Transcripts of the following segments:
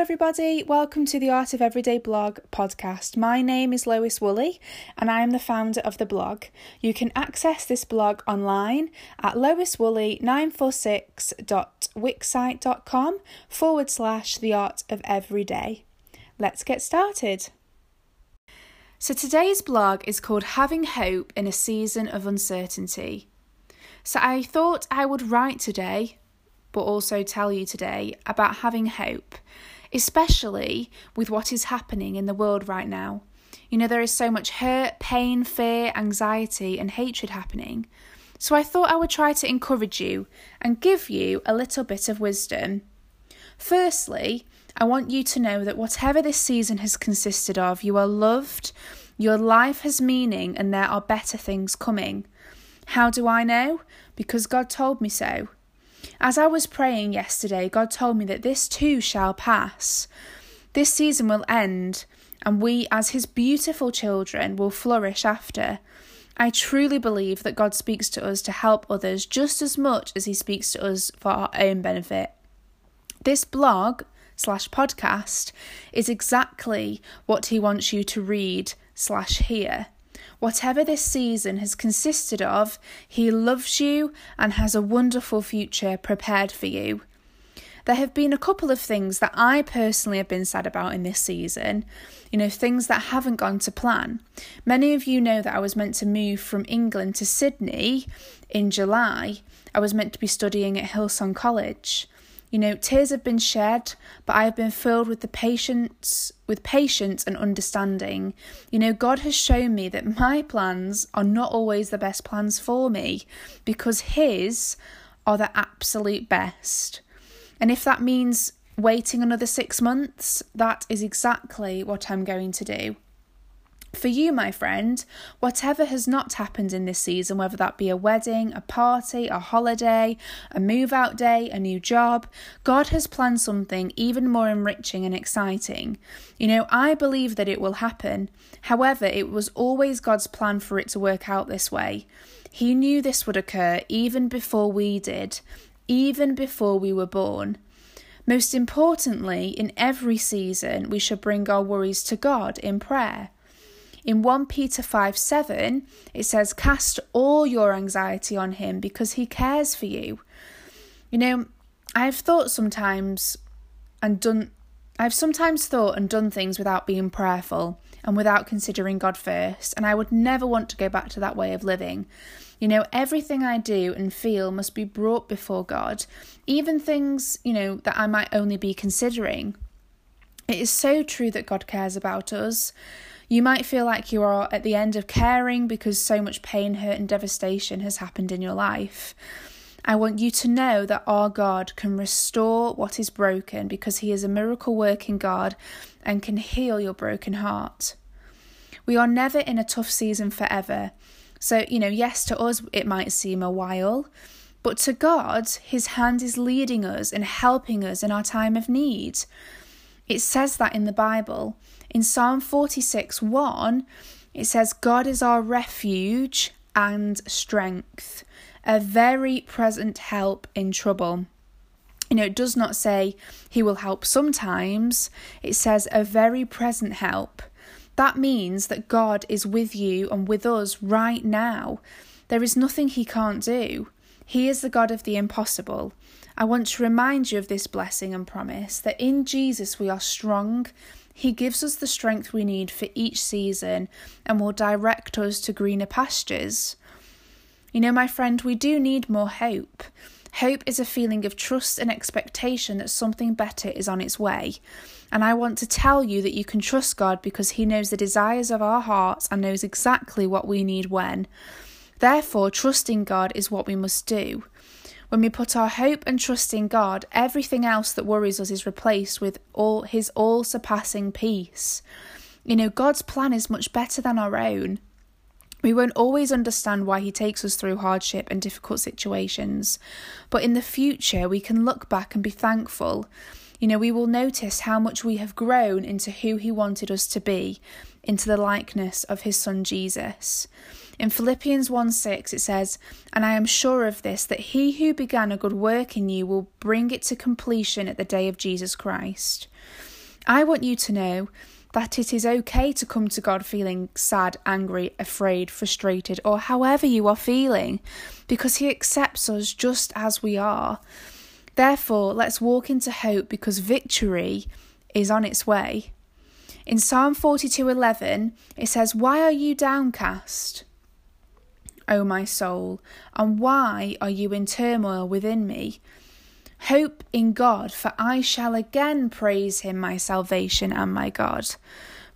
everybody. Welcome to the Art of Everyday blog podcast. My name is Lois Woolley, and I am the founder of the blog. You can access this blog online at loiswoolley946.wixsite.com forward slash the art of everyday. Let's get started. So, today's blog is called Having Hope in a Season of Uncertainty. So, I thought I would write today but also tell you today about having hope, especially with what is happening in the world right now. You know, there is so much hurt, pain, fear, anxiety, and hatred happening. So I thought I would try to encourage you and give you a little bit of wisdom. Firstly, I want you to know that whatever this season has consisted of, you are loved, your life has meaning, and there are better things coming. How do I know? Because God told me so. As I was praying yesterday, God told me that this too shall pass. This season will end, and we, as His beautiful children, will flourish after. I truly believe that God speaks to us to help others just as much as He speaks to us for our own benefit. This blog slash podcast is exactly what He wants you to read slash hear. Whatever this season has consisted of, He loves you and has a wonderful future prepared for you. There have been a couple of things that I personally have been sad about in this season, you know, things that haven't gone to plan. Many of you know that I was meant to move from England to Sydney in July. I was meant to be studying at Hillsong College. You know, tears have been shed, but I have been filled with the patience, with patience and understanding. You know, God has shown me that my plans are not always the best plans for me because His are the absolute best. And if that means waiting another six months, that is exactly what I'm going to do. For you, my friend, whatever has not happened in this season, whether that be a wedding, a party, a holiday, a move out day, a new job, God has planned something even more enriching and exciting. You know, I believe that it will happen. However, it was always God's plan for it to work out this way. He knew this would occur even before we did, even before we were born. Most importantly, in every season, we should bring our worries to God in prayer. In 1 Peter 5 7, it says, Cast all your anxiety on him because he cares for you. You know, I've thought sometimes and done, I've sometimes thought and done things without being prayerful and without considering God first, and I would never want to go back to that way of living. You know, everything I do and feel must be brought before God, even things, you know, that I might only be considering. It is so true that God cares about us. You might feel like you are at the end of caring because so much pain, hurt, and devastation has happened in your life. I want you to know that our God can restore what is broken because He is a miracle working God and can heal your broken heart. We are never in a tough season forever. So, you know, yes, to us it might seem a while, but to God, His hand is leading us and helping us in our time of need. It says that in the Bible. In Psalm 46 1, it says, God is our refuge and strength, a very present help in trouble. You know, it does not say he will help sometimes, it says a very present help. That means that God is with you and with us right now. There is nothing he can't do. He is the God of the impossible. I want to remind you of this blessing and promise that in Jesus we are strong. He gives us the strength we need for each season and will direct us to greener pastures. You know, my friend, we do need more hope. Hope is a feeling of trust and expectation that something better is on its way. And I want to tell you that you can trust God because He knows the desires of our hearts and knows exactly what we need when. Therefore, trusting God is what we must do. When we put our hope and trust in God, everything else that worries us is replaced with all his all surpassing peace. You know, God's plan is much better than our own. We won't always understand why He takes us through hardship and difficult situations, but in the future we can look back and be thankful. You know, we will notice how much we have grown into who He wanted us to be, into the likeness of His Son Jesus. In Philippians 1 6, it says, And I am sure of this, that he who began a good work in you will bring it to completion at the day of Jesus Christ. I want you to know that it is okay to come to God feeling sad, angry, afraid, frustrated, or however you are feeling, because He accepts us just as we are. Therefore, let's walk into hope because victory is on its way. In Psalm 42:11, it says, "Why are you downcast, O my soul, and why are you in turmoil within me?" Hope in God, for I shall again praise him, my salvation and my God.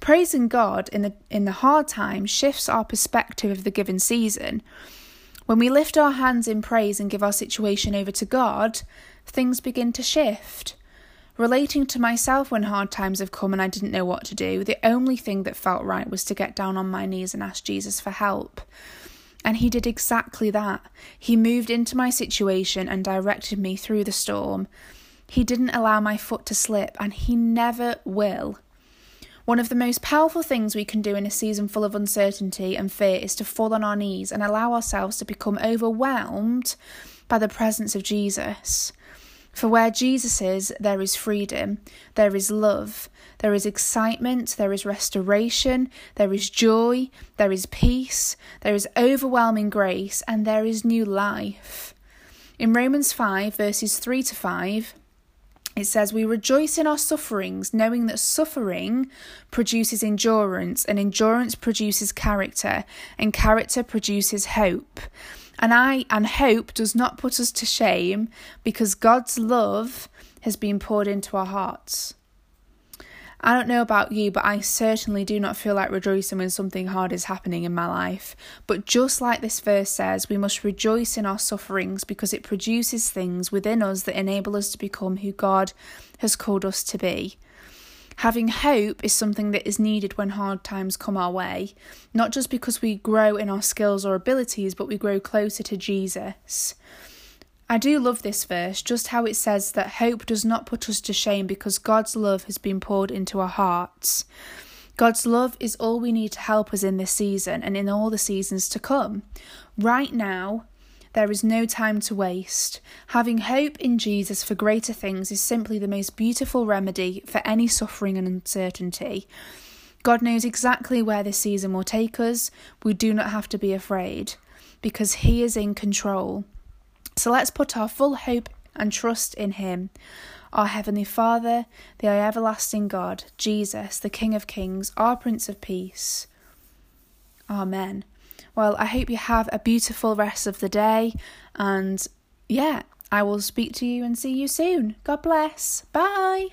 Praising God in the, in the hard times shifts our perspective of the given season. When we lift our hands in praise and give our situation over to God, things begin to shift. Relating to myself when hard times have come and I didn't know what to do, the only thing that felt right was to get down on my knees and ask Jesus for help. And he did exactly that. He moved into my situation and directed me through the storm. He didn't allow my foot to slip, and he never will. One of the most powerful things we can do in a season full of uncertainty and fear is to fall on our knees and allow ourselves to become overwhelmed by the presence of Jesus. For where Jesus is, there is freedom, there is love, there is excitement, there is restoration, there is joy, there is peace, there is overwhelming grace, and there is new life. In Romans 5, verses 3 to 5, it says, We rejoice in our sufferings, knowing that suffering produces endurance, and endurance produces character, and character produces hope. And I and hope does not put us to shame because God's love has been poured into our hearts. I don't know about you, but I certainly do not feel like rejoicing when something hard is happening in my life. But just like this verse says, we must rejoice in our sufferings because it produces things within us that enable us to become who God has called us to be. Having hope is something that is needed when hard times come our way, not just because we grow in our skills or abilities, but we grow closer to Jesus. I do love this verse, just how it says that hope does not put us to shame because God's love has been poured into our hearts. God's love is all we need to help us in this season and in all the seasons to come. Right now, there is no time to waste. Having hope in Jesus for greater things is simply the most beautiful remedy for any suffering and uncertainty. God knows exactly where this season will take us. We do not have to be afraid because He is in control. So let's put our full hope and trust in Him. Our Heavenly Father, the everlasting God, Jesus, the King of Kings, our Prince of Peace. Amen. Well, I hope you have a beautiful rest of the day. And yeah, I will speak to you and see you soon. God bless. Bye.